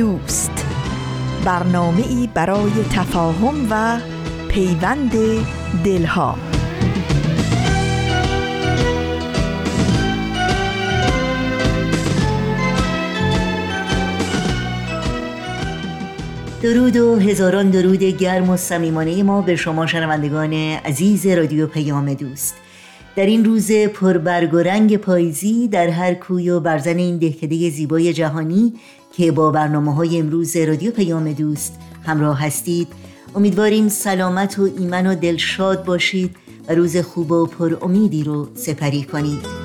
دوست. برنامه ای برای تفاهم و پیوند دلها. درود و هزاران درود گرم و صمیمانه ما به شما شنوندگان عزیز رادیو پیام دوست. در این روز پربرگ و رنگ پاییزی در هر کوی و برزن این دهکده زیبای جهانی که با برنامه های امروز رادیو پیام دوست همراه هستید. امیدواریم سلامت و ایمن و دلشاد باشید و روز خوب و پر امیدی رو سپری کنید.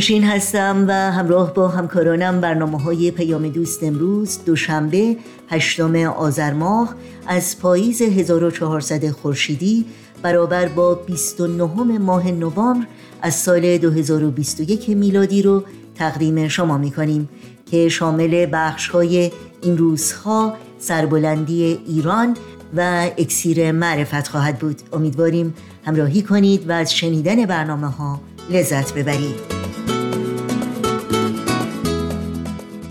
نوشین هستم و همراه با همکارانم برنامه های پیام دوست امروز دوشنبه هشتم آذر ماه از پاییز 1400 خورشیدی برابر با 29 ماه نوامبر از سال 2021 میلادی رو تقدیم شما می کنیم که شامل بخش های این روزها سربلندی ایران و اکسیر معرفت خواهد بود. امیدواریم همراهی کنید و از شنیدن برنامه ها لذت ببرید.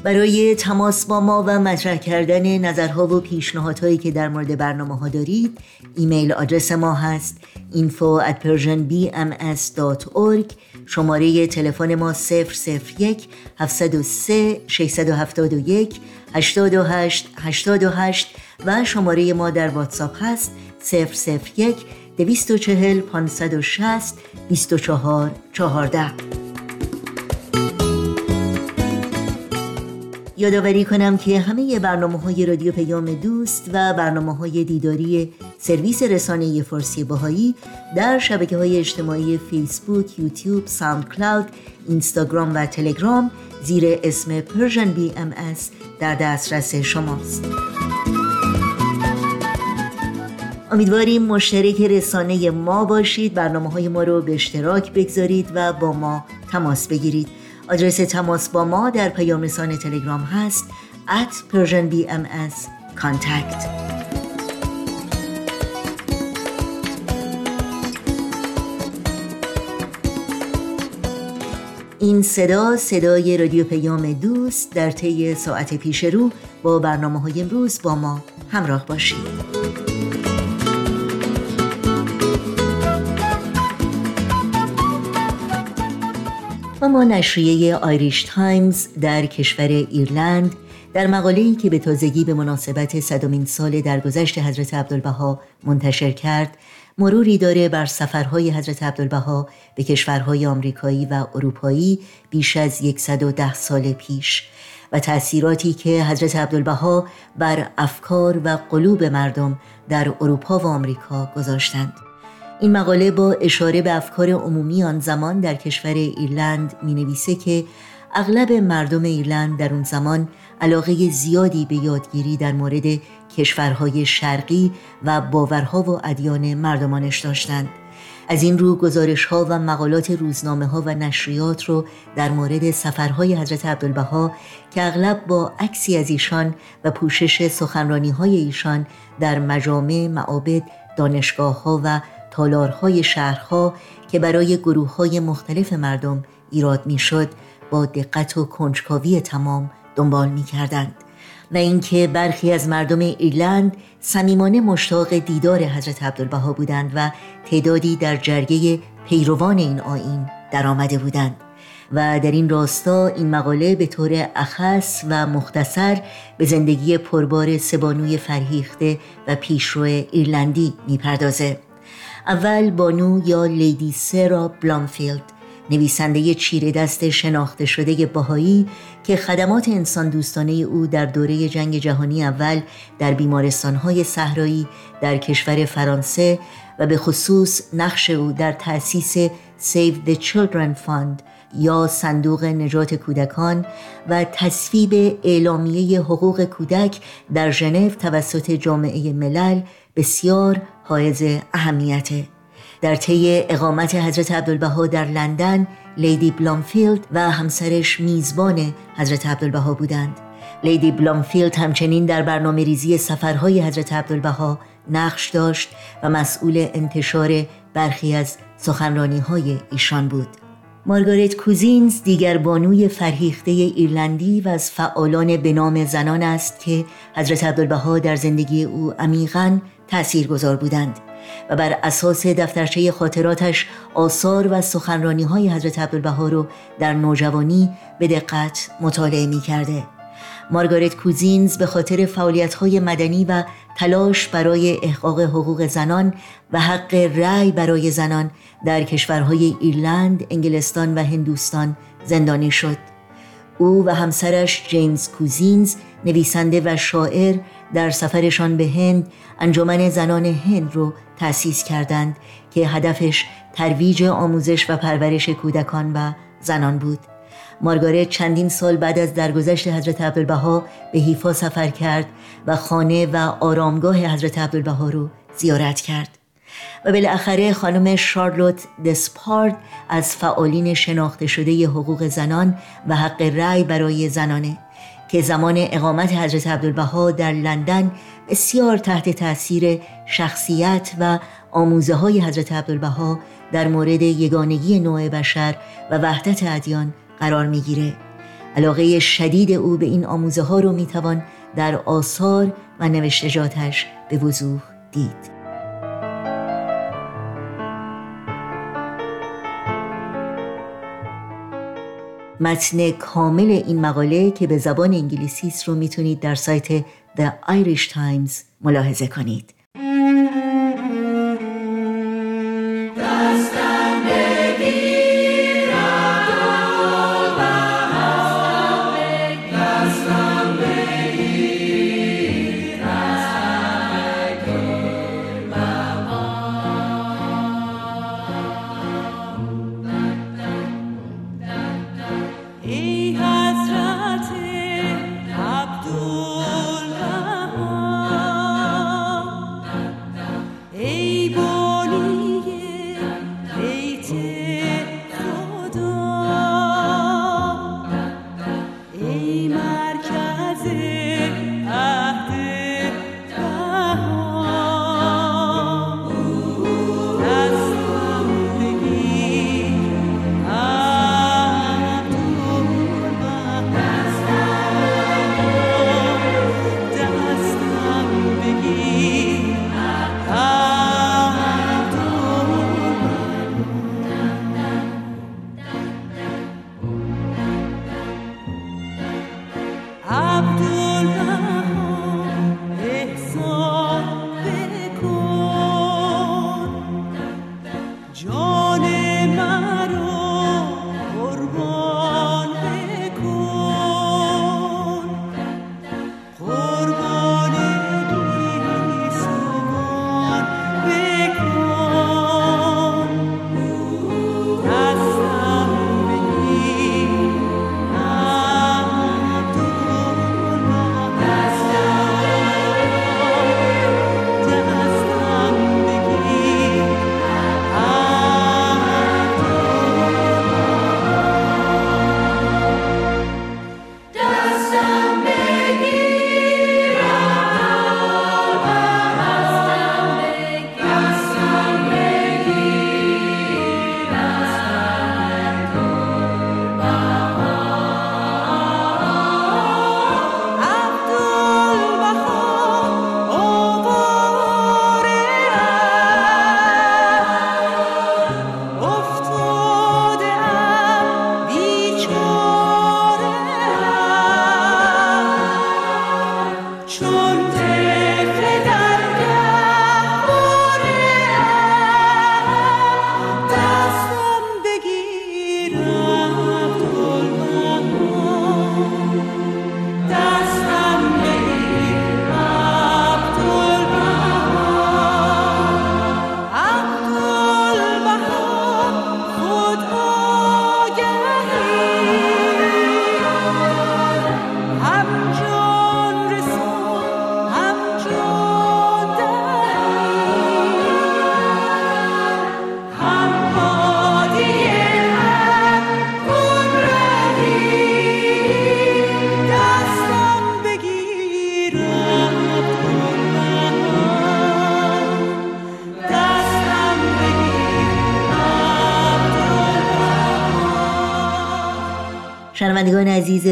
برای تماس با ما و مطرح کردن نظرها و پیشنهادهایی که در مورد برنامه ها دارید ایمیل آدرس ما هست info at persianbms.org شماره تلفن ما 001 703 671 828 828 و شماره ما در واتساپ هست 001 240 560 24 14 یادآوری کنم که همه برنامه های رادیو پیام دوست و برنامه های دیداری سرویس رسانه فارسی باهایی در شبکه های اجتماعی فیسبوک، یوتیوب، ساوند کلاود، اینستاگرام و تلگرام زیر اسم بی ام در دسترس شماست. امیدواریم مشترک رسانه ما باشید برنامه های ما رو به اشتراک بگذارید و با ما تماس بگیرید آدرس تماس با ما در پیام رسانه تلگرام هست at persianbms contact. این صدا صدای رادیو پیام دوست در طی ساعت پیش رو با برنامه های امروز با ما همراه باشید. اما نشریه آیریش تایمز در کشور ایرلند در مقاله‌ای که به تازگی به مناسبت صدمین سال درگذشت حضرت عبدالبها منتشر کرد مروری داره بر سفرهای حضرت عبدالبها به کشورهای آمریکایی و اروپایی بیش از 110 سال پیش و تأثیراتی که حضرت عبدالبها بر افکار و قلوب مردم در اروپا و آمریکا گذاشتند. این مقاله با اشاره به افکار عمومی آن زمان در کشور ایرلند می نویسه که اغلب مردم ایرلند در اون زمان علاقه زیادی به یادگیری در مورد کشورهای شرقی و باورها و ادیان مردمانش داشتند. از این رو گزارش ها و مقالات روزنامه ها و نشریات رو در مورد سفرهای حضرت عبدالبها که اغلب با عکسی از ایشان و پوشش سخنرانی های ایشان در مجامع، معابد، دانشگاه ها و تالارهای شهرها که برای گروه های مختلف مردم ایراد می‌شد با دقت و کنجکاوی تمام دنبال می کردند و اینکه برخی از مردم ایرلند صمیمانه مشتاق دیدار حضرت عبدالبها بودند و تعدادی در جرگه پیروان این آیین درآمده بودند. و در این راستا این مقاله به طور اخص و مختصر به زندگی پربار سه بانوی فرهیخته و پیشرو ایرلندی می‌پردازه. اول بانو یا لیدی سارا بلامفیلد نویسنده چیره دست شناخته شده بهایی که خدمات انسان دوستانه او در دوره جنگ جهانی اول در بیمارستانهای صحرایی در کشور فرانسه و به خصوص نقش او در تأسیس Save the Children Fund یا صندوق نجات کودکان و تصویب اعلامیه حقوق کودک در ژنو توسط جامعه ملل بسیار حائز اهمیته. در طی اقامت حضرت عبدالبها در لندن لیدی بلامفیلد و همسرش میزبان حضرت عبدالبها بودند. لیدی بلامفیلد همچنین در برنامه ریزی سفرهای حضرت عبدالبها نقش داشت و مسئول انتشار برخی از سخنرانی های ایشان بود. مارگارت کوزینز دیگر بانوی فرهیخته ایرلندی و از فعالان به نام زنان است که حضرت عبدالبها در زندگی او عمیقا تأثیر گذار بودند و بر اساس دفترچه خاطراتش آثار و سخنرانی های حضرت عبدالبها رو در نوجوانی به دقت مطالعه می کرده. مارگارت کوزینز به خاطر فعالیت مدنی و تلاش برای احقاق حقوق زنان و حق رأی برای زنان در کشورهای ایرلند، انگلستان و هندوستان زندانی شد. او و همسرش جیمز کوزینز نویسنده و شاعر در سفرشان به هند انجمن زنان هند رو تأسیس کردند که هدفش ترویج آموزش و پرورش کودکان و زنان بود. مارگارت چندین سال بعد از درگذشت حضرت عبدالبها به حیفا سفر کرد و خانه و آرامگاه حضرت عبدالبها رو زیارت کرد. و بالاخره خانم شارلوت دسپارد از فعالین شناخته شده حقوق زنان و حق رأی برای زنانه که زمان اقامت حضرت عبدالبها در لندن بسیار تحت تاثیر شخصیت و آموزه های حضرت عبدالبها در مورد یگانگی نوع بشر و وحدت ادیان قرار می‌گیره. علاقه شدید او به این آموزه ها رو می‌توان در آثار و نوشتجاتش به وضوح دید. متن کامل این مقاله که به زبان انگلیسی است رو می‌تونید در سایت The Irish Times ملاحظه کنید.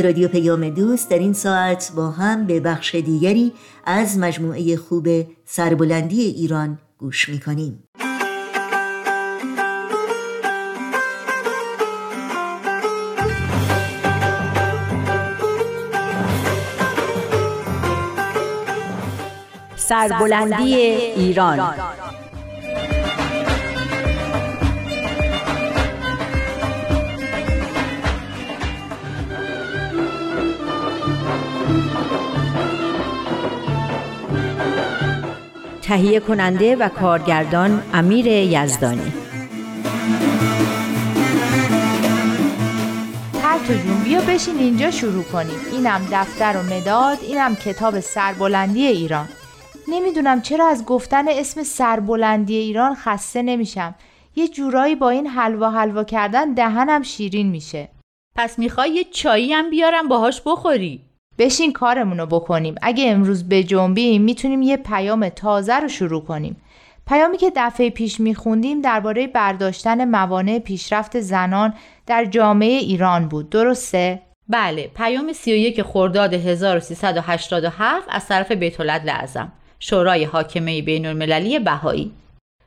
رادیو پیام دوست در این ساعت با هم به بخش دیگری از مجموعه خوب سربلندی ایران گوش می‌کنیم. سربلندی ایران. تهیه کننده و کارگردان امیر یزدانی. تو جون بیا بشین اینجا شروع کنیم. اینم دفتر و مداد اینم کتاب سربلندی ایران. نمی‌دونم چرا از گفتن اسم سربلندی ایران خسته نمیشم. یه جورایی با این حلوا حلوا کردن دهنم شیرین میشه. پس می‌خوای یه چایی هم بیارم باهاش بخوری؟ بشین کارمونو بکنیم اگه امروز به جنبیم می‌تونیم یه پیام تازه رو شروع کنیم پیامی که دفعه پیش میخوندیم درباره برداشتن موانع پیشرفت زنان در جامعه ایران بود درسته؟ بله پیام 31 خرداد 1387 از طرف بیت لعظم شورای حاکمه بین المللی بهایی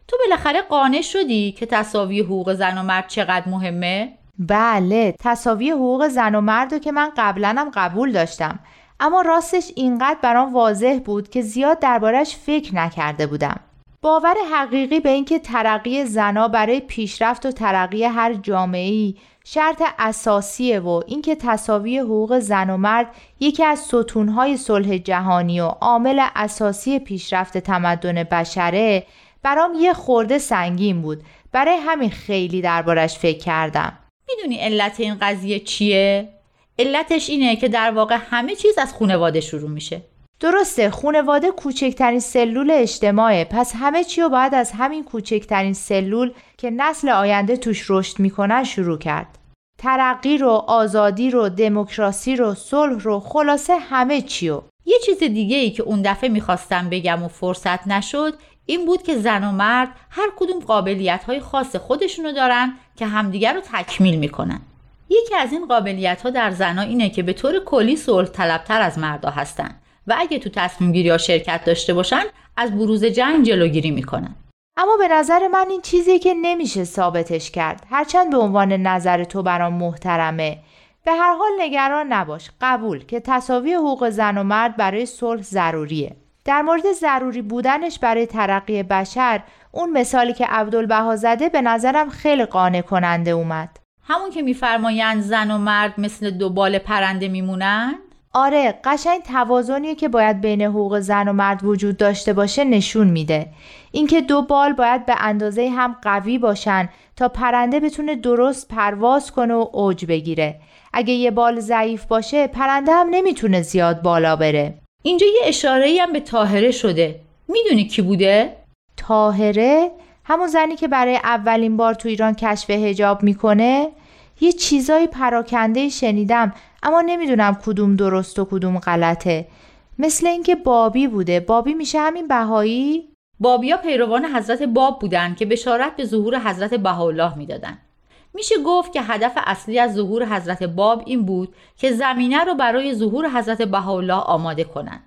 تو بالاخره قانع شدی که تصاوی حقوق زن و مرد چقدر مهمه؟ بله تصاوی حقوق زن و مرد رو که من قبلا قبول داشتم. اما راستش اینقدر برام واضح بود که زیاد دربارش فکر نکرده بودم. باور حقیقی به اینکه ترقی زنا برای پیشرفت و ترقی هر جامعه‌ای شرط اساسیه و اینکه تصاوی حقوق زن و مرد یکی از ستونهای صلح جهانی و عامل اساسی پیشرفت تمدن بشره برام یه خورده سنگین بود. برای همین خیلی دربارش فکر کردم. می‌دونی علت این قضیه چیه؟ علتش اینه که در واقع همه چیز از خونواده شروع میشه. درسته خونواده کوچکترین سلول اجتماعه. پس همه چی رو باید از همین کوچکترین سلول که نسل آینده توش رشد می‌کنن شروع کرد. ترقی رو آزادی رو دموکراسی رو صلح رو خلاصه همه چی رو. یه چیز دیگه ای که اون دفعه می‌خواستم بگم و فرصت نشد این بود که زن و مرد هر کدوم قابلیت های خاص خودشونو دارن که همدیگر رو تکمیل می‌کنن. یکی از این قابلیت ها در زنها اینه که به طور کلی صلح طلبتر از مردا هستن و اگه تو تصمیم گیری ها شرکت داشته باشن از بروز جنگ جلوگیری می‌کنن. اما به نظر من این چیزی که نمیشه ثابتش کرد. هرچند به عنوان نظر تو برام محترمه. به هر حال نگران نباش. قبول که تصاوی حقوق زن و مرد برای صلح ضروریه. در مورد ضروری بودنش برای ترقی بشر اون مثالی که عبدالبها زده به نظرم خیلی قانع کننده اومد. همون که میفرمایند زن و مرد مثل دو بال پرنده میمونن؟ آره قشنگ توازنی که باید بین حقوق زن و مرد وجود داشته باشه نشون میده. اینکه دو بال باید به اندازه هم قوی باشن تا پرنده بتونه درست پرواز کنه و اوج بگیره. اگه یه بال ضعیف باشه پرنده هم نمی‌تونه زیاد بالا بره. اینجا یه اشاره هم به تاهره شده. می‌دونی کی بوده؟ تاهره همون زنی که برای اولین بار تو ایران کشف هجاب می‌کنه؟ یه چیزای پراکنده شنیدم اما نمی‌دونم کدوم درست و کدوم غلطه. مثل اینکه بابی بوده. بابی میشه همین بهایی؟ بابیا پیروان حضرت باب بودند که بشارت به ظهور حضرت بهاءالله می‌دادند میشه گفت که هدف اصلی از ظهور حضرت باب این بود که زمینه رو برای ظهور حضرت بهاءالله آماده کنند.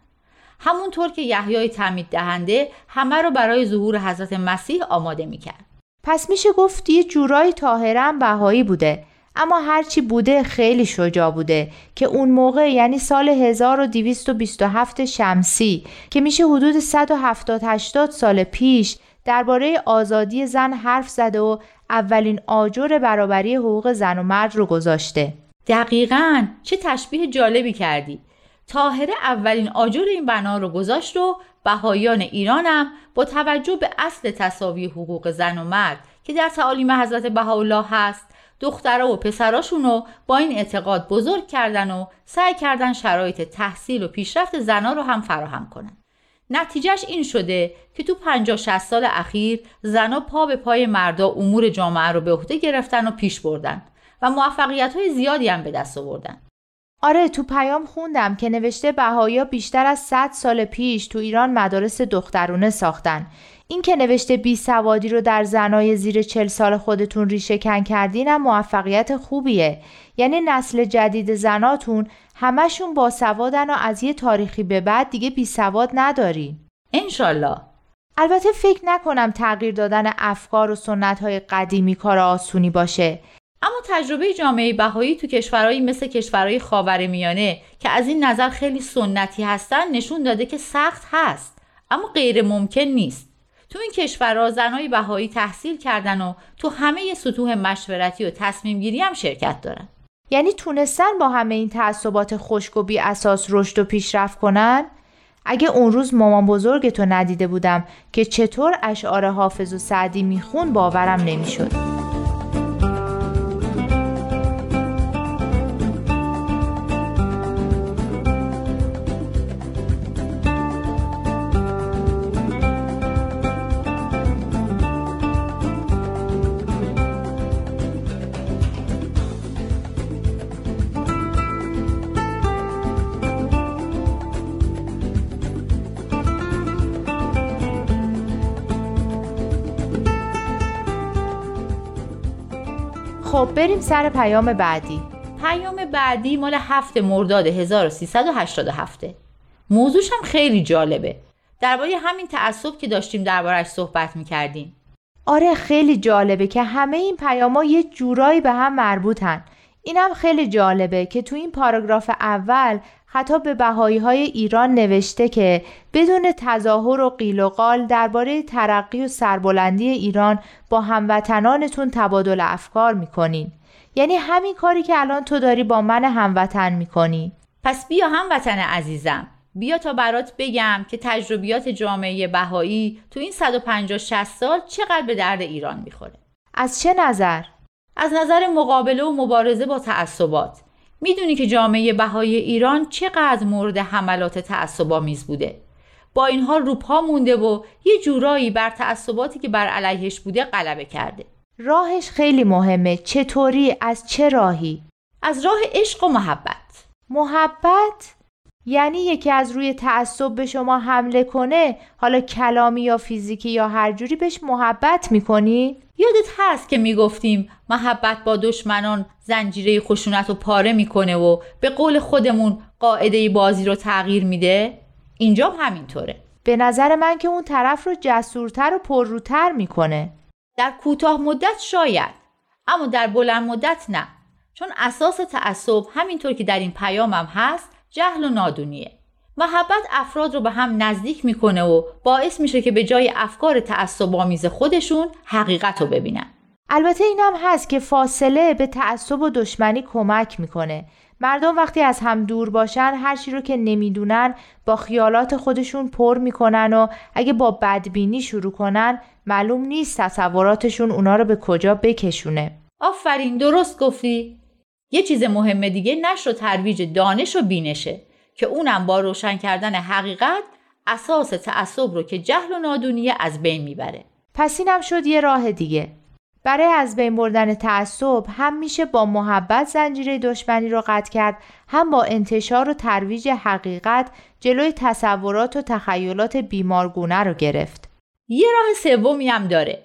همونطور که یحیای تعمید دهنده همه رو برای ظهور حضرت مسیح آماده می‌کرد. پس میشه گفت یه جورایی طاهره بهایی بوده اما هرچی بوده خیلی شجاع بوده که اون موقع یعنی سال 1227 شمسی که میشه حدود 170 سال پیش درباره آزادی زن حرف زده و اولین آجر برابری حقوق زن و مرد رو گذاشته. دقیقا. چه تشبیه جالبی کردی. تاهره اولین آجر این بنا رو گذاشت و بهایان ایرانم با توجه به اصل تصاوی حقوق زن و مرد که در تعالیم حضرت بهاءالله هست دخترها و پسراشونو با این اعتقاد بزرگ کردن و سعی کردن شرایط تحصیل و پیشرفت زنا رو هم فراهم کنن. نتیجهش این شده که تو 50 60 سال اخیر زنا پا به پای مردا امور جامعه رو به عهده گرفتن و پیش بردن و موفقیت های زیادی هم به دست آوردن. آره تو پیام خوندم که نوشته بهایا بیشتر از 100 سال پیش تو ایران مدارس دخترونه ساختن این که نوشته بی سوادی رو در زنای زیر چل سال خودتون ریشه کن کردین هم موفقیت خوبیه یعنی نسل جدید زناتون همشون با سوادن و از یه تاریخی به بعد دیگه بی سواد ندارین انشالله. البته فکر نکنم تغییر دادن افکار و سنت های قدیمی کار آسونی باشه. اما تجربه جامعه بهایی تو کشورهایی مثل کشورهای خاورمیانه که از این نظر خیلی سنتی هستن نشون داده که سخت هست. اما غیر ممکن نیست. تو این کشورها زنهای بهایی تحصیل کردن و تو همه سطوح مشورتی و تصمیم گیری هم شرکت دارن. یعنی تونستن با همه این تعصبات خشک و بی اساس رشد و پیشرفت کنن اگه اون روز مامان بزرگتو ندیده بودم که چطور اشعار حافظ و سعدی میخون باورم نمی‌شد. خب بریم سر پیام بعدی. پیام بعدی مال هفت مرداد 1387 موضوعش هم خیلی جالبه. درباره همین تعصب که داشتیم دربارش صحبت می‌کردیم. آره خیلی جالبه که همه این پیاما یه جورایی به هم مربوطن. اینم خیلی جالبه که تو این پاراگراف اول خطاب به بهایی های ایران نوشته که بدون تظاهر و قیل و قال درباره ترقی و سربلندی ایران با هموطنانتون تبادل افکار می‌کنین. یعنی همین کاری که الان تو داری با من هموطن می‌کنی. پس بیا هموطن عزیزم. بیا تا برات بگم که تجربیات جامعه بهایی تو این 150 60 سال چقدر به درد ایران می‌خوره. از چه نظر؟ از نظر مقابله و مبارزه با تعصبات. می‌دونی که جامعه بهای ایران چقدر مورد حملات تعصب‌آمیز بوده؟ با این حال روپا مونده و یه جورایی بر تعصباتی که بر علیهش بوده غلبه کرده. راهش خیلی مهمه. چطوری؟ از چه راهی؟ از راه عشق و محبت. محبت یعنی یکی از روی تعصب به شما حمله کنه حالا کلامی یا فیزیکی یا هر جوری بهش محبت می‌کنی؟ یادت هست که می‌گفتیم محبت با دشمنان زنجیره خشونت رو پاره می‌کنه و به قول خودمون قاعده بازی رو تغییر میده؟ اینجا هم همینطوره به نظر من که اون طرف رو جسورتر و پرروتر می‌کنه در کوتاه مدت شاید اما در بلند مدت نه چون اساس تعصب همینطور که در این پیامم هست جهل و نادونیه. محبت افراد رو به هم نزدیک می‌کنه و باعث میشه که به جای افکار تعصب آمیز خودشون حقیقت رو ببینن. البته اینم هست که فاصله به تعصب و دشمنی کمک می‌کنه. مردم وقتی از هم دور باشن هر چی رو که نمی‌دونن با خیالات خودشون پر می‌کنن و اگه با بدبینی شروع کنن معلوم نیست تصوراتشون اونا رو به کجا بکشونه. آفرین درست گفتی. یه چیز مهم دیگه نشر و ترویج دانش و بینشه که اونم با روشن کردن حقیقت اساس تعصب رو که جهل و نادونیه از بین می‌بره. پس اینم شد یه راه دیگه. برای از بین بردن تعصب هم میشه با محبت زنجیره دشمنی رو قطع کرد هم با انتشار و ترویج حقیقت جلوی تصورات و تخیلات بیمارگونه رو گرفت. یه راه سومی هم داره.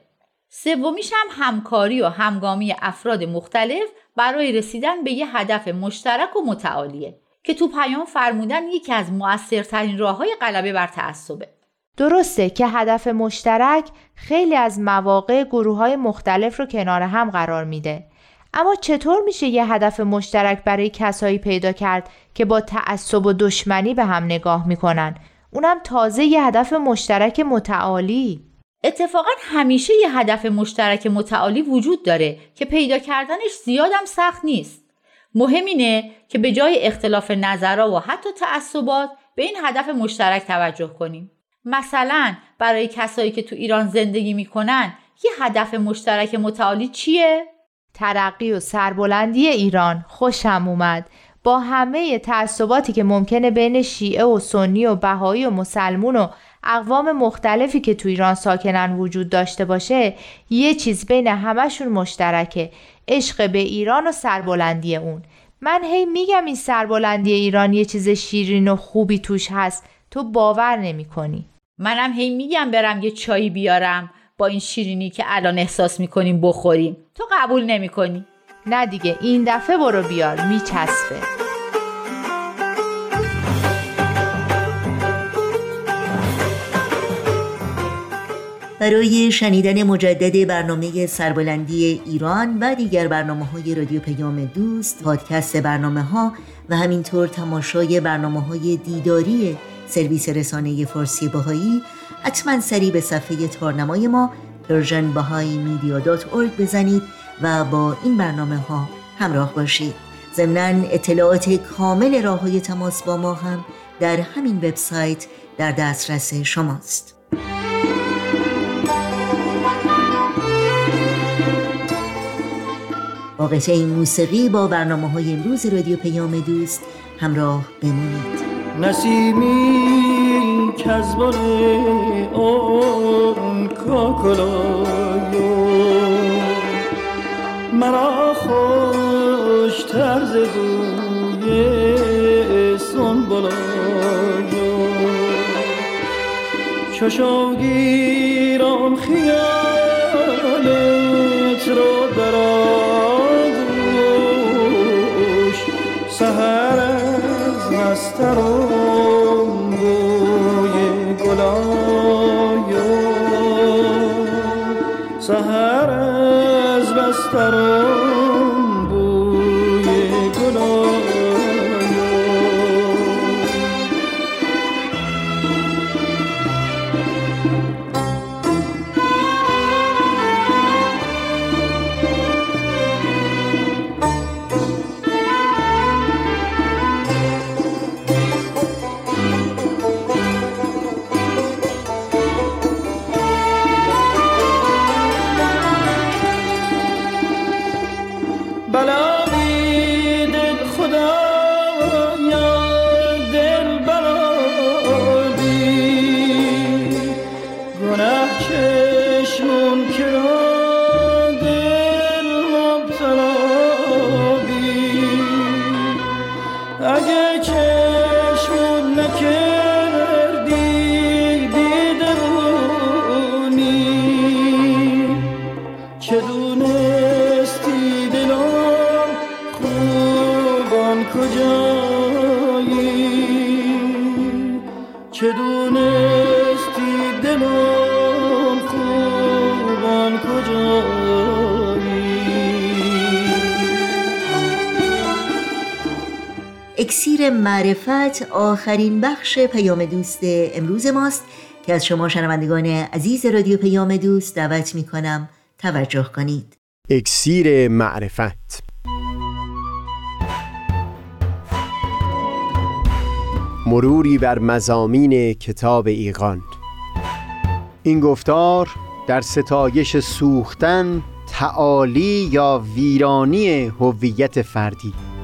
سومیش هم همکاری و همگامی افراد مختلف برای رسیدن به یه هدف مشترک و متعالیه که تو پیام فرمودن یکی از موثرترین راه های غلبه بر تعصبه. درسته که هدف مشترک خیلی از مواقع گروه های مختلف رو کنار هم قرار میده. اما چطور میشه یه هدف مشترک برای کسایی پیدا کرد که با تعصب و دشمنی به هم نگاه می‌کنن؟ اونم تازه یه هدف مشترک متعالی. اتفاقا همیشه یه هدف مشترک متعالی وجود داره که پیدا کردنش زیادم سخت نیست. مهم اینه که به جای اختلاف نظرها و حتی تعصبات به این هدف مشترک توجه کنیم. مثلا برای کسایی که تو ایران زندگی می‌کنن یه هدف مشترک متعالی چیه؟ ترقی و سربلندی ایران خوشم اومد. با همه تعصباتی که ممکنه بین شیعه و سنی و بهایی و مسلمون و اقوام مختلفی که تو ایران ساکنن وجود داشته باشه یه چیز بین همشون مشترکه. عشق به ایران و سربلندی اون. من هی میگم این سربلندی ایران یه چیز شیرین و خوبی توش هست. تو باور نمی کنی. منم هی میگم برم یه چایی بیارم با این شیرینی که الان احساس می‌کنیم بخوریم. تو قبول نمی‌کنی؟ نه دیگه این دفعه برو بیار میچسبه. برای شنیدن مجدد برنامه سربلندی ایران و دیگر برنامه های رادیو پیام دوست پادکست برنامه ها و همینطور تماشای برنامه های دیداری سرویس رسانه فارسی باهایی حتما سری به صفحه تارنمای ما پرژن بزنید و با این برنامه ها همراه باشید. ضمنا اطلاعات کامل راه های تماس با ما هم در همین وبسایت در دسترس شماست. با قطعه موسیقی با برنامه های امروز رادیو پیام دوست همراه بمونید. نسیمی کز بن آن کاکل آیو مرا خوشتر ز بوی سنبل آیو چو شو گیرم خیالت بسترم بوی گلایو سهر از بسترم معرفت آخرین بخش پیام دوست امروز ماست که از شما شنوندگان عزیز رادیو پیام دوست دعوت می کنم توجه کنید. اکسیر معرفت. مروری بر مزامین کتاب ایقان این گفتار در ستایش سوختن تعالی یا ویرانی هویت فردی.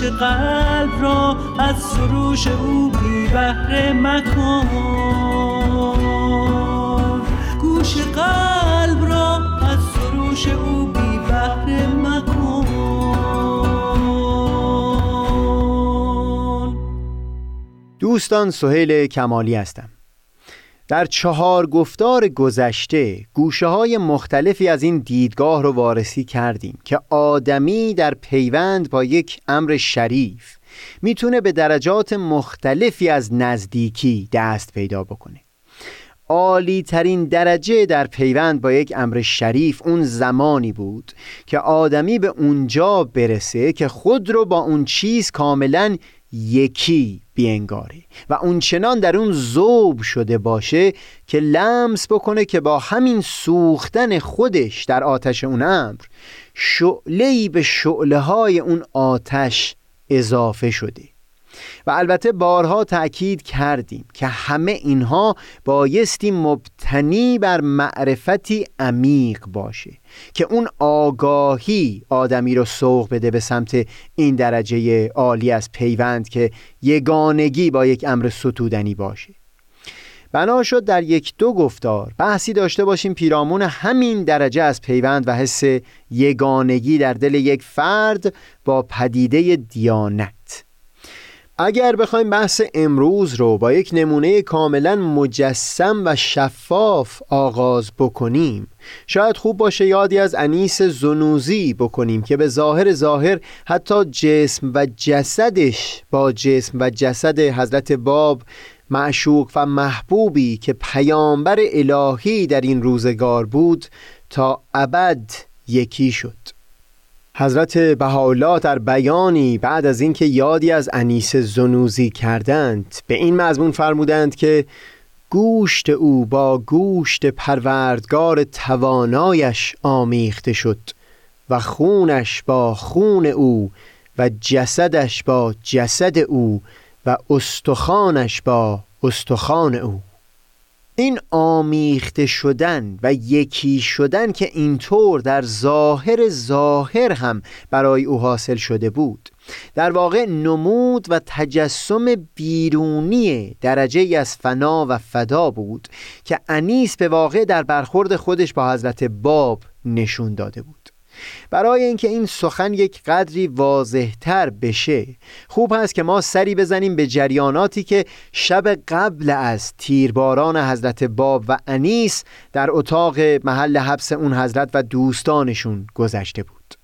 گوش قلب را از سروش او بی بهره مکن. گوش قلب را از سروش او بی بهره مکن. دوستان سهیل کمالی هستم. در چهار گفتار گذشته گوشه های مختلفی از این دیدگاه رو وارسی کردیم که آدمی در پیوند با یک امر شریف می‌تونه به درجات مختلفی از نزدیکی دست پیدا بکنه. عالی ترین درجه در پیوند با یک امر شریف اون زمانی بود که آدمی به اونجا برسه که خود رو با اون چیز کاملا یکی بینگاره و اون چنان در اون زوب شده باشه که لمس بکنه که با همین سوختن خودش در آتش اون امر شعلهی به شعله های اون آتش اضافه شده. و البته بارها تأکید کردیم که همه اینها بایستی مبتنی بر معرفتی عمیق باشه که اون آگاهی آدمی رو سوق بده به سمت این درجه عالی از پیوند که یگانگی با یک امر ستودنی باشه. بنا شد در یک دو گفتار بحثی داشته باشیم پیرامون همین درجه از پیوند و حس یگانگی در دل یک فرد با پدیده دیانت. اگر بخوایم بحث امروز رو با یک نمونه کاملا مجسم و شفاف آغاز بکنیم شاید خوب باشه یادی از انیس زنوزی بکنیم که به ظاهر ظاهر حتی جسم و جسدش با جسم و جسد حضرت باب معشوق و محبوبی که پیامبر الهی در این روزگار بود تا ابد یکی شد. حضرت بهاءالله در بیانی بعد از اینکه یادی از انیس زنوزی کردند به این مضمون فرمودند که گوشت او با گوشت پروردگار توانایش آمیخته شد و خونش با خون او و جسدش با جسد او و استخانش با استخان او. این آمیخته شدن و یکی شدن که اینطور در ظاهر ظاهر هم برای او حاصل شده بود. در واقع نمود و تجسم بیرونی درجه از فنا و فدا بود که انیس به واقع در برخورد خودش با حضرت باب نشون داده بود. برای اینکه این سخن یک قدری واضحتر بشه خوب هست که ما سری بزنیم به جریاناتی که شب قبل از تیرباران حضرت باب و انیس در اتاق محل حبس اون حضرت و دوستانشون گذشته بود.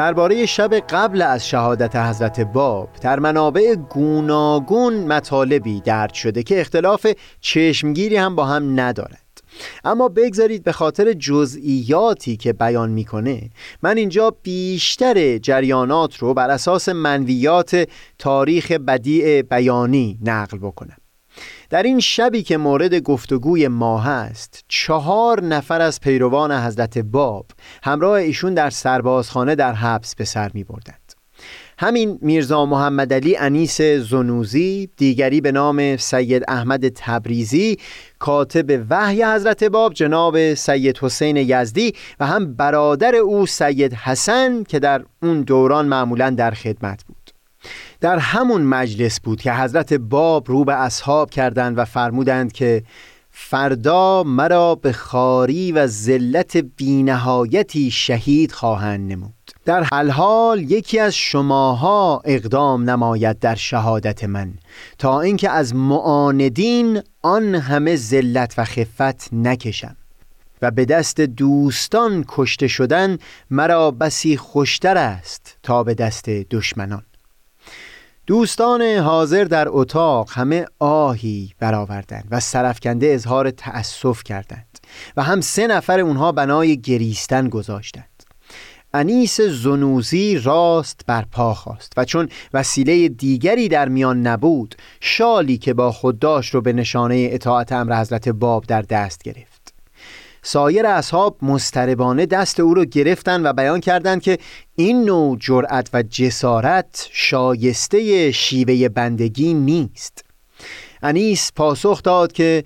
درباره شب قبل از شهادت حضرت باب در منابع گوناگون مطالبی درد شده که اختلاف چشمگیری هم با هم ندارد. اما بگذارید به خاطر جزئیاتی که بیان می‌کنه من اینجا بیشتر جریانات رو بر اساس منویات تاریخ بدیع بیانی نقل بکنم. در این شبی که مورد گفتگوی ما هست چهار نفر از پیروان حضرت باب همراه ایشون در سربازخانه در حبس به سر می بردند. همین میرزا محمد علی انیس زنوزی دیگری به نام سید احمد تبریزی کاتب وحی حضرت باب جناب سید حسین یزدی و هم برادر او سید حسن که در اون دوران معمولا در خدمت بود در همون مجلس بود که حضرت باب رو به اصحاب کردند و فرمودند که فردا مرا به خاری و ذلت بینهایتی شهید خواهند نمود. در حال حال یکی از شماها اقدام نماید در شهادت من تا اینکه از معاندین آن همه ذلت و خفت نکشم. و به دست دوستان کشته شدن مرا بسی خوشتر است تا به دست دشمنان. دوستان حاضر در اتاق همه آهی برآوردند و سرفکنده اظهار تأسف کردند و هم سه نفر اونها بنای گریستن گذاشتند. انیس زنوزی راست بر پا خواست و چون وسیله دیگری در میان نبود شالی که با خود داشت رو به نشانه اطاعت امر حضرت باب در دست گرفت. سایر اصحاب مستربانه دست او را گرفتند و بیان کردند که این نوع جرأت و جسارت شایسته شیوه بندگی نیست. انیس پاسخ داد که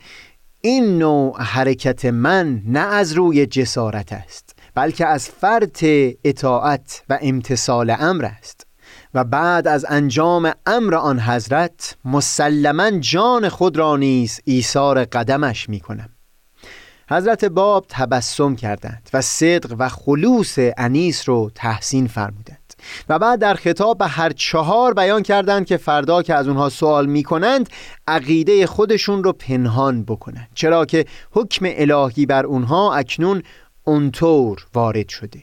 این نوع حرکت من نه از روی جسارت است بلکه از فرط اطاعت و امتصال امر است و بعد از انجام امر آن حضرت مسلما جان خود را نیز ایثار قدمش می کنم حضرت باب تبسم کردند و صدق و خلوص انیس رو تحسین فرمودند و بعد در خطاب به هر چهار بیان کردند که فردا که از اونها سوال می کنند عقیده خودشون رو پنهان بکنند. چرا که حکم الهی بر اونها اکنون اونطور وارد شده.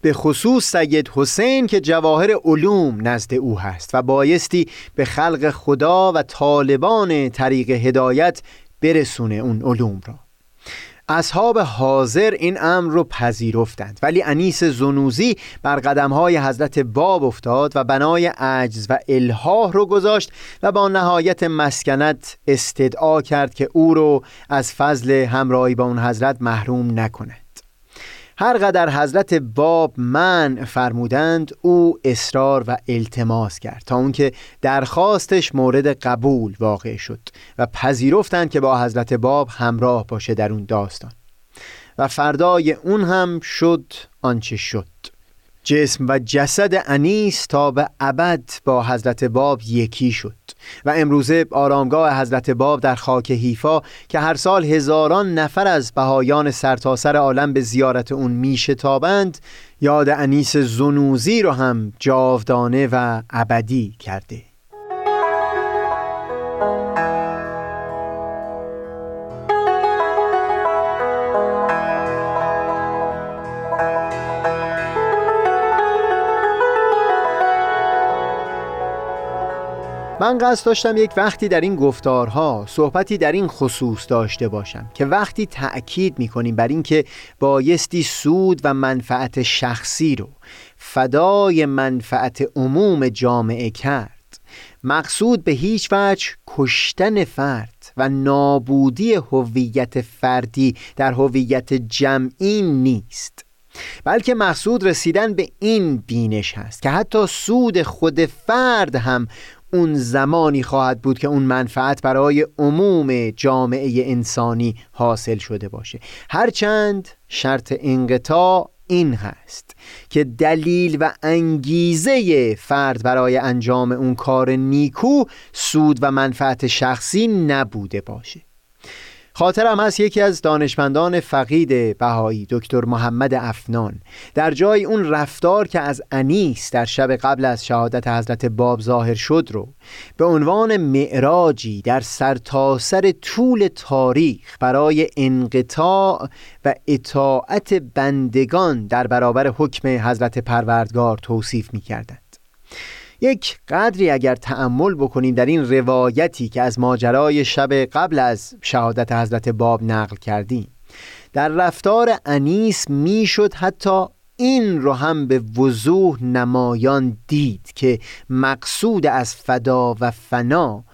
به خصوص سید حسین که جواهر علوم نزد او هست و بایستی به خلق خدا و طالبان طریق هدایت برسونه اون علوم را. اصحاب حاضر این امر رو پذیرفتند. ولی انیس زنوزی بر قدمهای حضرت باب افتاد و بنای عجز و الهاه رو گذاشت و با نهایت مسکنت استدعا کرد که او رو از فضل همراهی با اون حضرت محروم نکنه. هر قدر حضرت باب من فرمودند او اصرار و التماس کرد تا اونکه درخواستش مورد قبول واقع شد و پذیرفتند که با حضرت باب همراه باشه در اون داستان. و فردای اون هم شد آنچه شد. جسم و جسد انیس تا به ابد با حضرت باب یکی شد. و امروزه آرامگاه حضرت باب در خاک حیفا که هر سال هزاران نفر از بهایان سرتاسر عالم به زیارت اون میشتابند یاد انیس زنوزی رو هم جاودانه و ابدی کرده. من قصد داشتم یک وقتی در این گفتارها صحبتی در این خصوص داشته باشم که وقتی تأکید می‌کنیم بر اینکه بایستی سود و منفعت شخصی رو فدای منفعت عموم جامعه کرد مقصود به هیچ وجه کشتن فرد و نابودی هویت فردی در هویت جمعی نیست بلکه مقصود رسیدن به این بینش هست که حتی سود خود فرد هم اون زمانی خواهد بود که اون منفعت برای عموم جامعه انسانی حاصل شده باشه. هرچند شرط انقطاع این هست که دلیل و انگیزه فرد برای انجام اون کار نیکو سود و منفعت شخصی نبوده باشه. خاطرم هست یکی از دانشمندان فقید بهایی دکتر محمد افنان در جای اون رفتار که از انیس در شب قبل از شهادت حضرت باب ظاهر شد رو به عنوان معراجی در سرتاسر طول تاریخ برای انقطاع و اطاعت بندگان در برابر حکم حضرت پروردگار توصیف می کردن. یک قدری اگر تأمل بکنیم در این روایتی که از ماجرای شب قبل از شهادت حضرت باب نقل کردیم. در رفتار انیس می‌شد حتی این رو هم به وضوح نمایان دید که مقصود از فدا و فنا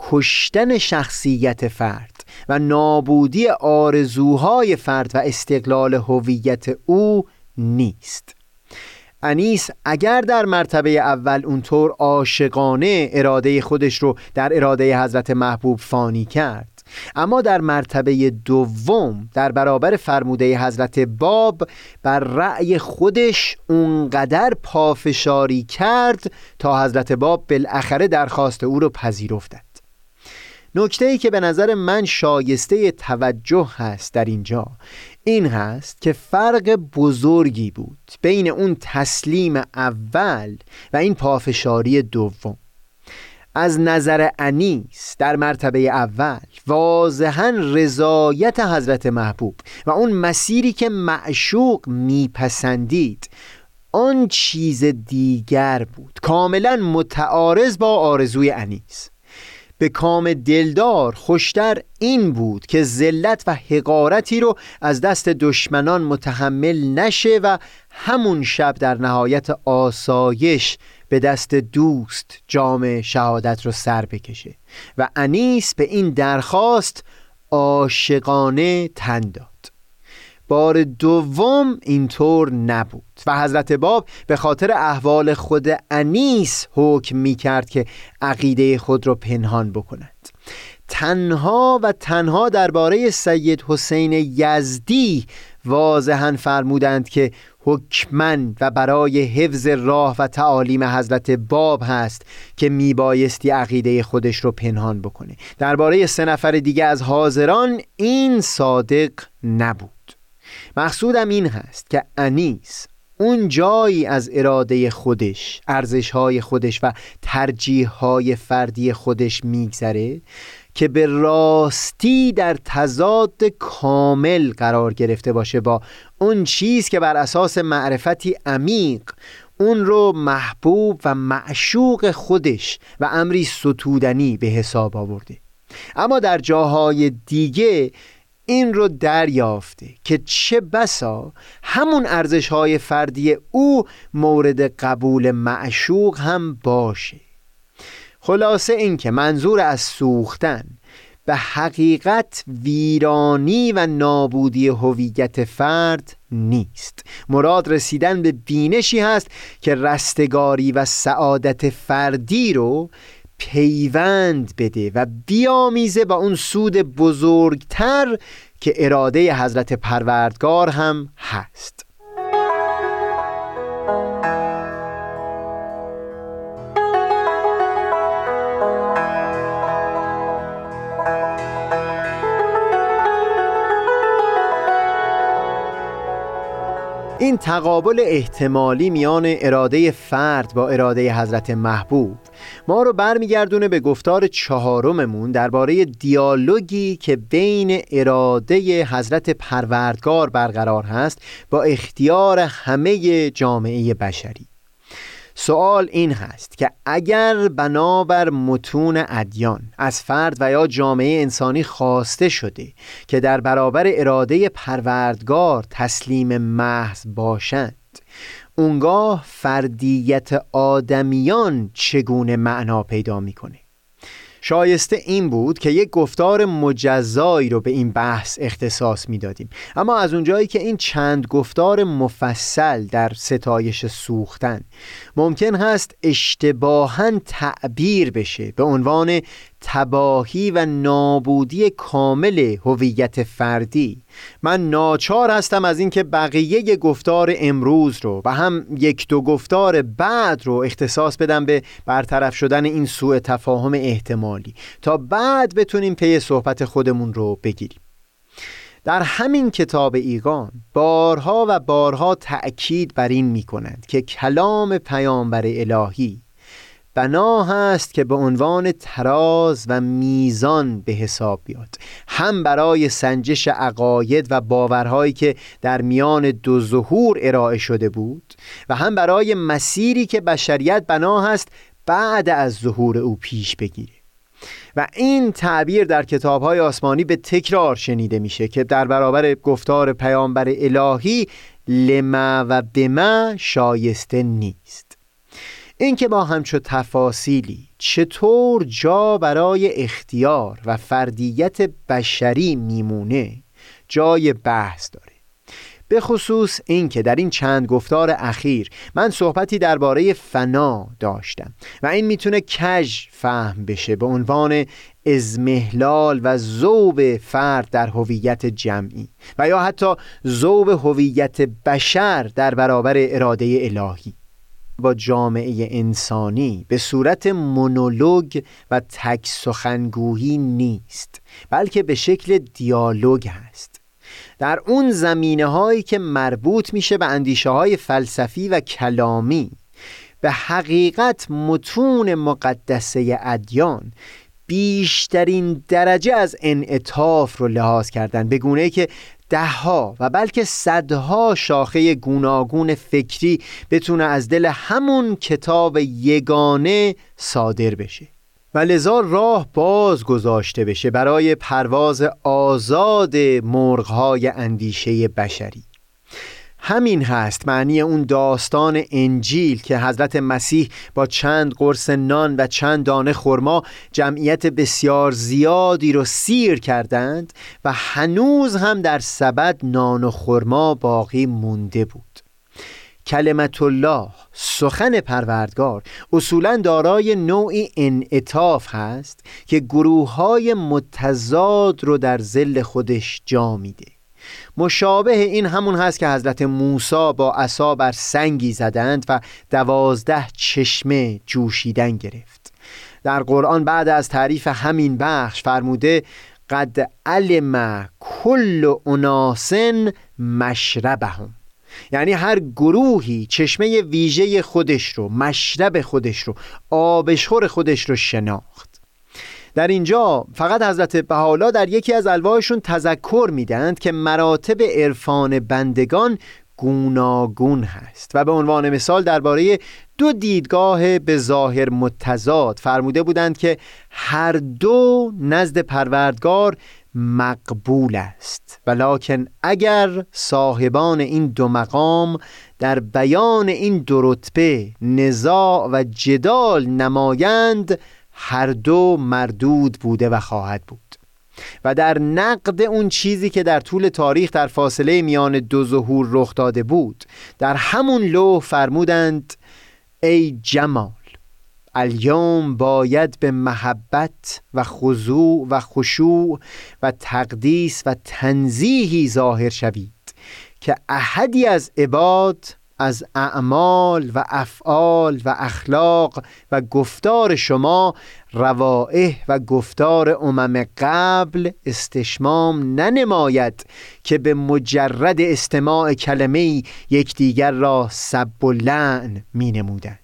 کشتن شخصیت فرد و نابودی آرزوهای فرد و استقلال هویت او نیست. انیس اگر در مرتبه اول اونطور عاشقانه اراده خودش رو در اراده حضرت محبوب فانی کرد اما در مرتبه دوم در برابر فرموده حضرت باب بر رأی خودش اونقدر پافشاری کرد تا حضرت باب بالاخره درخواست او رو پذیرفتند نکته ای که به نظر من شایسته توجه هست در اینجا این هست که فرق بزرگی بود بین اون تسلیم اول و این پافشاری دوم. از نظر انیس در مرتبه اول واضحا رضایت حضرت محبوب و اون مسیری که معشوق میپسندید آن چیز دیگر بود. کاملا متعارض با آرزوی انیس. به کام دلدار خوشتر این بود که ذلت و حقارتی رو از دست دشمنان متحمل نشه و همون شب در نهایت آسایش به دست دوست جام شهادت رو سر بکشه و انیس به این درخواست عاشقانه تن داد. بار دوم اینطور نبود و حضرت باب به خاطر احوال خود انیس حکم می کرد که عقیده خود را پنهان بکند. تنها و تنها درباره سید حسین یزدی واضحا فرمودند که حکمن و برای حفظ راه و تعالیم حضرت باب هست که میبایستی عقیده خودش رو پنهان بکنه. درباره سه نفر دیگه از حاضران این صادق نبود. مقصودم این هست که انیس اون جایی از اراده خودش ارزشهای خودش و ترجیح فردی خودش میگذره که به راستی در تضاد کامل قرار گرفته باشه با اون چیز که بر اساس معرفتی عمیق اون رو محبوب و معشوق خودش و امری ستودنی به حساب آورده. اما در جاهای دیگه این رو دریافته که چه بسا همون ارزش های فردی او مورد قبول معشوق هم باشه. خلاصه این که منظور از سوختن به حقیقت ویرانی و نابودی هویت فرد نیست. مراد رسیدن به بینشی هست که رستگاری و سعادت فردی رو پیوند بده و بیامیزه با اون سود بزرگتر که اراده حضرت پروردگار هم هست. این تقابل احتمالی میان اراده فرد با اراده حضرت محبوب. ما رو برمیگردونه به گفتار چهارممون درباره دیالوگی که بین اراده حضرت پروردگار برقرار هست با اختیار همه جامعه بشری. سوال این هست که اگر بنابر متون ادیان از فرد و یا جامعه انسانی خواسته شده که در برابر اراده پروردگار تسلیم محض باشند اونگاه فردیت آدمیان چگونه معنا پیدا می‌کنه؟ شایسته این بود که یک گفتار مجزایی رو به این بحث اختصاص می‌دادیم. اما از اونجایی که این چند گفتار مفصل در ستایش سوختن ممکن هست اشتباها تعبیر بشه به عنوان تباهی و نابودی کامل هویت فردی. من ناچار هستم از اینکه بقیه گفتار امروز رو و هم یک دو گفتار بعد رو اختصاص بدم به برطرف شدن این سوء تفاهم احتمالی. تا بعد بتونیم پی صحبت خودمون رو بگیریم. در همین کتاب ایگان بارها و بارها تأکید بر این می کنند که کلام پیامبر الهی بنا هست که به عنوان تراز و میزان به حساب بیاد. هم برای سنجش عقاید و باورهایی که در میان دو ظهور ارائه شده بود و هم برای مسیری که بشریت بنا هست بعد از ظهور او پیش بگیره. و این تعبیر در کتابهای آسمانی به تکرار شنیده میشه که در برابر گفتار پیامبر الهی لما و بما شایسته نیست. اینکه با همچو تفاصیلی چطور جا برای اختیار و فردیت بشری میمونه جای بحث داره. به خصوص اینکه در این چند گفتار اخیر من صحبتی درباره فنا داشتم و این می‌تونه کج فهم بشه به عنوان ازمهلال و زوب فرد در هویت جمعی و یا حتی زوب هویت بشر در برابر اراده الهی. با جامعه انسانی به صورت مونولوگ و تک سخنگویی نیست بلکه به شکل دیالوگ هست. در اون زمینه هایی که مربوط میشه به اندیشه های فلسفی و کلامی به حقیقت متون مقدسه ادیان بیشترین درجه از انعطاف رو لحاظ کردن به گونه که دهها و بلکه صدها شاخه گوناگون فکری بتونه از دل همون کتاب یگانه صادر بشه. و لذا راه باز گذاشته بشه برای پرواز آزاد مرغهای اندیشه بشری. همین هست معنی اون داستان انجیل که حضرت مسیح با چند قرص نان و چند دانه خرما جمعیت بسیار زیادی رو سیر کردند و هنوز هم در سبد نان و خرما باقی مونده بود. کلمت الله سخن پروردگار اصولا دارای نوعی انعطاف هست که گروه های متضاد رو در زل خودش جا میده. مشابه این همون هست که حضرت موسی با عصا بر سنگی زدند و دوازده چشمه جوشیدن گرفت. در قرآن بعد از تعریف همین بخش فرموده قد علم کل اناسن مشربهم. یعنی هر گروهی چشمه ویژه خودش رو مشرب خودش رو آبشخور خودش رو شناخت. در اینجا فقط حضرت بحالا در یکی از الواحشون تذکر میدند که مراتب عرفان بندگان گوناگون هست و به عنوان مثال درباره دو دیدگاه به ظاهر متضاد فرموده بودند که هر دو نزد پروردگار مقبول است. ولیکن اگر صاحبان این دو مقام در بیان این دو رتبه نزاع و جدال نمایند هر دو مردود بوده و خواهد بود. و در نقد اون چیزی که در طول تاریخ در فاصله میان دو ظهور رخ داده بود در همون لوح فرمودند ای جمال الیوم باید به محبت و خضوع و خشوع و تقدیس و تنزیهی ظاهر شوید که احدی از عباد از اعمال و افعال و اخلاق و گفتار شما روائح و گفتار امم قبل استشمام ننماید که به مجرد استماع کلمه یکدیگر را سب و لعن می نمودند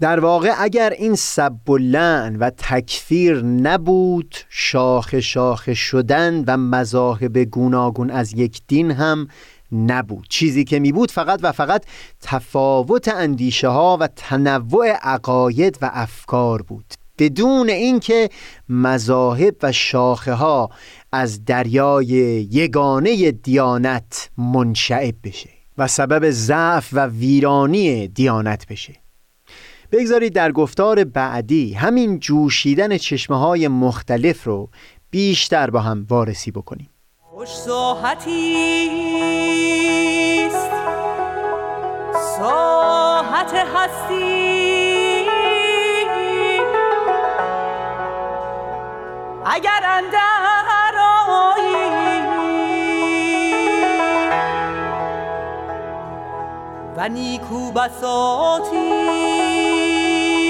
در واقع اگر این سب و لعن و تکفیر نبود شاخ شاخ شدن و مذاهب گوناگون از یک دین هم نبود. چیزی که می بود فقط و فقط تفاوت اندیشه ها و تنوع عقاید و افکار بود. بدون اینکه مذاهب و شاخه ها از دریای یگانه دیانت منشعب بشه و سبب ضعف و ویرانی دیانت بشه. بگذارید در گفتار بعدی همین جوشیدن چشمه های مختلف رو بیشتر با هم وارسی بکنیم. خوش ساحتی است. ساحت هستی. اگر اندر و نیکو بساتی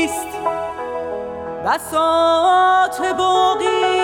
است. بساط باقی.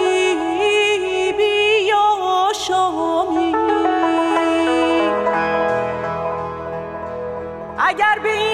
شامی. اگر به این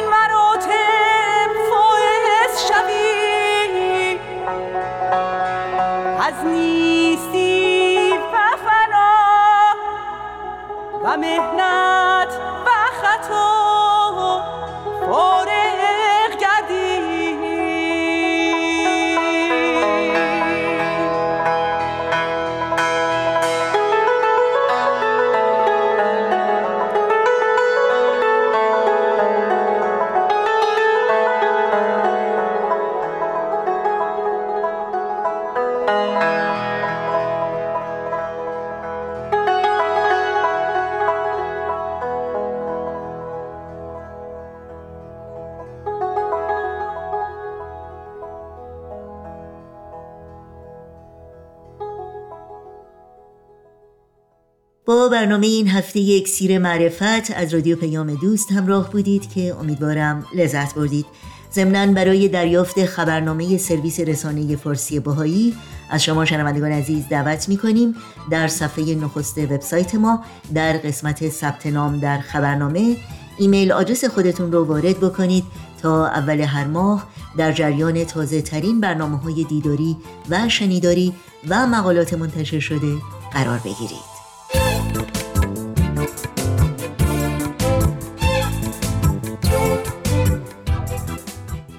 برنامه این هفته یک سیر معرفت از رادیو پیام دوست همراه بودید که امیدوارم لذت بردید. ضمنا برای دریافت خبرنامه سرویس رسانه فارسی باهایی از شما شنوندگان عزیز دعوت می کنیم در صفحه نخست وبسایت ما در قسمت ثبت نام در خبرنامه ایمیل آدرس خودتون رو وارد بکنید تا اول هر ماه در جریان تازه ترین برنامه های دیداری و شنیداری و مقالات منتشر شده قرار بگیرید.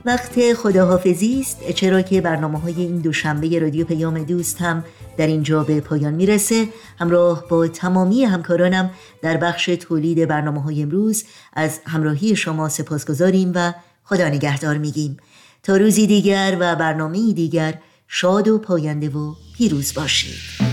وقت خداحافظی است. چرا که برنامه های این دوشنبه رادیو پیام دوست هم در اینجا به پایان می‌رسه. همراه با تمامی همکارانم در بخش تولید برنامه های امروز از همراهی شما سپاسگزاریم و خدا نگهدار میگیم. تا روزی دیگر و برنامه دیگر شاد و پاینده و پیروز باشید.